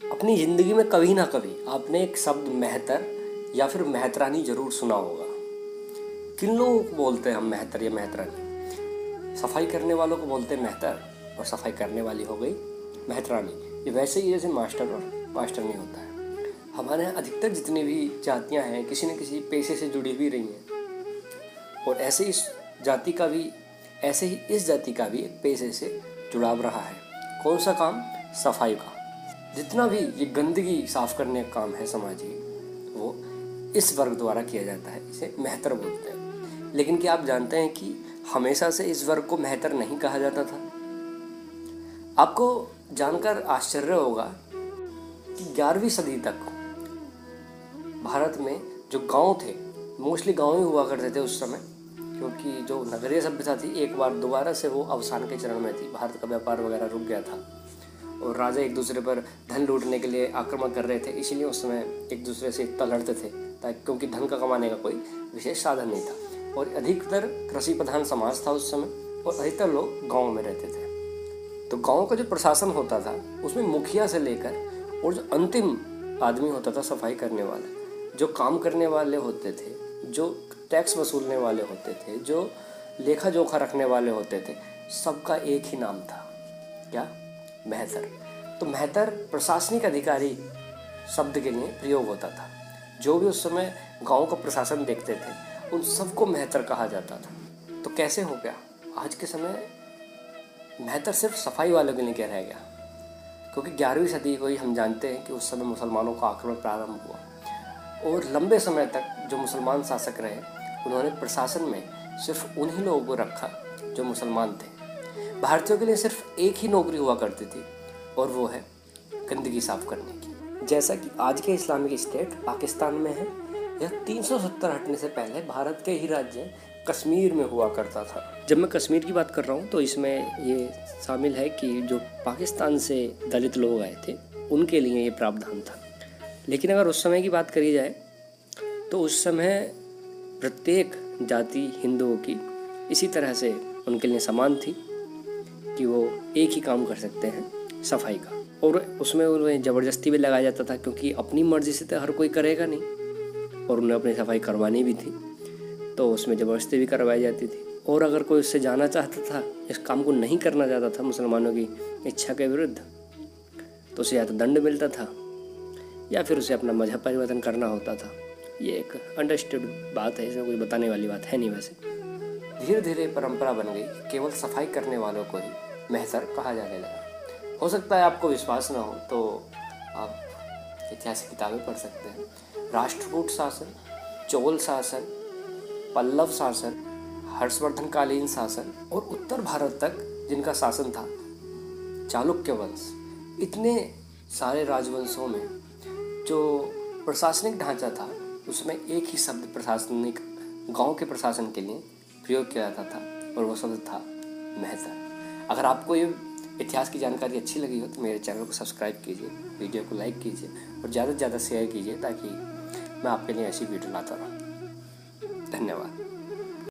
अपनी ज़िंदगी में कभी ना कभी आपने एक शब्द मेहतर या फिर मेहतरानी ज़रूर सुना होगा। किन लोगों को बोलते हैं हम मेहतर या मेहतरानी? सफ़ाई करने वालों को बोलते हैं मेहतर और सफ़ाई करने वाली हो गई मेहतरानी। ये वैसे ही जैसे मास्टर और मास्टर नहीं होता है। हमारे यहाँ अधिकतर जितनी भी जातियाँ हैं, किसी न किसी पेशे से जुड़ी हुई रही हैं। और ऐसे इस जाति का भी, ऐसे ही इस जाति का भी एक पेशे से जुड़ाव रहा है। कौन सा काम? सफ़ाई का। जितना भी ये गंदगी साफ़ करने का काम है समाज की, वो इस वर्ग द्वारा किया जाता है, इसे मेहतर बोलते हैं। लेकिन क्या आप जानते हैं कि हमेशा से इस वर्ग को मेहतर नहीं कहा जाता था? आपको जानकर आश्चर्य होगा कि ग्यारहवीं सदी तक भारत में जो गाँव थे, मोस्टली गाँव ही हुआ करते थे उस समय, क्योंकि जो नगरीय सभ्यता थी, एक बार दोबारा से वो अवसान के चरण में थी। भारत का व्यापार वगैरह रुक गया था। और राजा एक दूसरे पर धन लूटने के लिए आक्रमण कर रहे थे, इसीलिए उस समय एक दूसरे से इतना लड़ते थे, ताकि क्योंकि धन का कमाने का कोई विशेष साधन नहीं था। और अधिकतर कृषि प्रधान समाज था उस समय, और अधिकतर लोग गाँव में रहते थे। तो गाँव का जो प्रशासन होता था, उसमें मुखिया से लेकर और जो अंतिम आदमी होता था, सफ़ाई करने वाला, जो काम करने वाले होते थे, जो टैक्स वसूलने वाले होते थे, जो लेखा जोखा रखने वाले होते थे, सबका एक ही नाम था। क्या? मेहतर। तो मेहतर प्रशासनिक अधिकारी शब्द के लिए प्रयोग होता था। जो भी उस समय गाँव का प्रशासन देखते थे, उन सबको मेहतर कहा जाता था। तो कैसे हो गया? आज के समय मेहतर सिर्फ़ सफ़ाई वालों के लिए क्या रह गया। क्योंकि ग्यारहवीं सदी को ही हम जानते हैं कि उस समय मुसलमानों का आक्रमण प्रारंभ हुआ। और लंबे समय तक जो मुसलमान शासक रहे, उन्होंने प्रशासन में सिर्फ़ उन्हीं लोगों को रखा जो मुसलमान थे। भारतीयों के लिए सिर्फ़ एक ही नौकरी हुआ करती थी, और वो है गंदगी साफ़ करने की। जैसा कि आज के इस्लामिक स्टेट पाकिस्तान में है, यह 370 हटने से पहले भारत के ही राज्य कश्मीर में हुआ करता था। जब मैं कश्मीर की बात कर रहा हूँ तो इसमें ये शामिल है कि जो पाकिस्तान से दलित लोग आए थे, उनके लिए ये प्रावधान था। लेकिन अगर उस समय की बात करी जाए तो उस समय प्रत्येक जाति हिंदुओं की इसी तरह से उनके लिए समान थी। कि वो एक ही काम कर सकते हैं, सफ़ाई का। और उसमें उन्हें ज़बरदस्ती भी लगाया जाता था क्योंकि अपनी मर्ज़ी से तो हर कोई करेगा नहीं। और उन्हें अपनी सफ़ाई करवानी भी थी तो उसमें ज़बरदस्ती भी करवाई जाती थी। और अगर कोई उससे जाना चाहता था, इस काम को नहीं करना चाहता था मुसलमानों की इच्छा के विरुद्ध तो उसे या तो दंड मिलता था, या फिर उसे अपना मज़हब परिवर्तन करना होता था। ये एक अंडरस्टूड बात है, इसमें कोई बताने वाली बात है नहीं वैसे। धीरे धीरे परंपरा बन गई, केवल सफ़ाई करने वालों को ही मेहतर कहा जाने लगा। हो सकता है आपको विश्वास ना हो तो आप ऐतिहासिक किताबें पढ़ सकते हैं। राष्ट्रकूट शासन, चोल शासन, पल्लव शासन, हर्षवर्धन कालीन शासन और उत्तर भारत तक जिनका शासन था, चालुक्य वंश। इतने सारे राजवंशों में जो प्रशासनिक ढांचा था, उसमें एक ही शब्द प्रशासनिक, गाँव के प्रशासन के लिए प्रयोग किया जाता था और वो शब्द था मेहतर। अगर आपको ये इतिहास की जानकारी अच्छी लगी हो तो मेरे चैनल को सब्सक्राइब कीजिए, वीडियो को लाइक कीजिए और ज़्यादा से ज़्यादा शेयर कीजिए, ताकि मैं आपके लिए ऐसी वीडियो लाता रहूँ। धन्यवाद।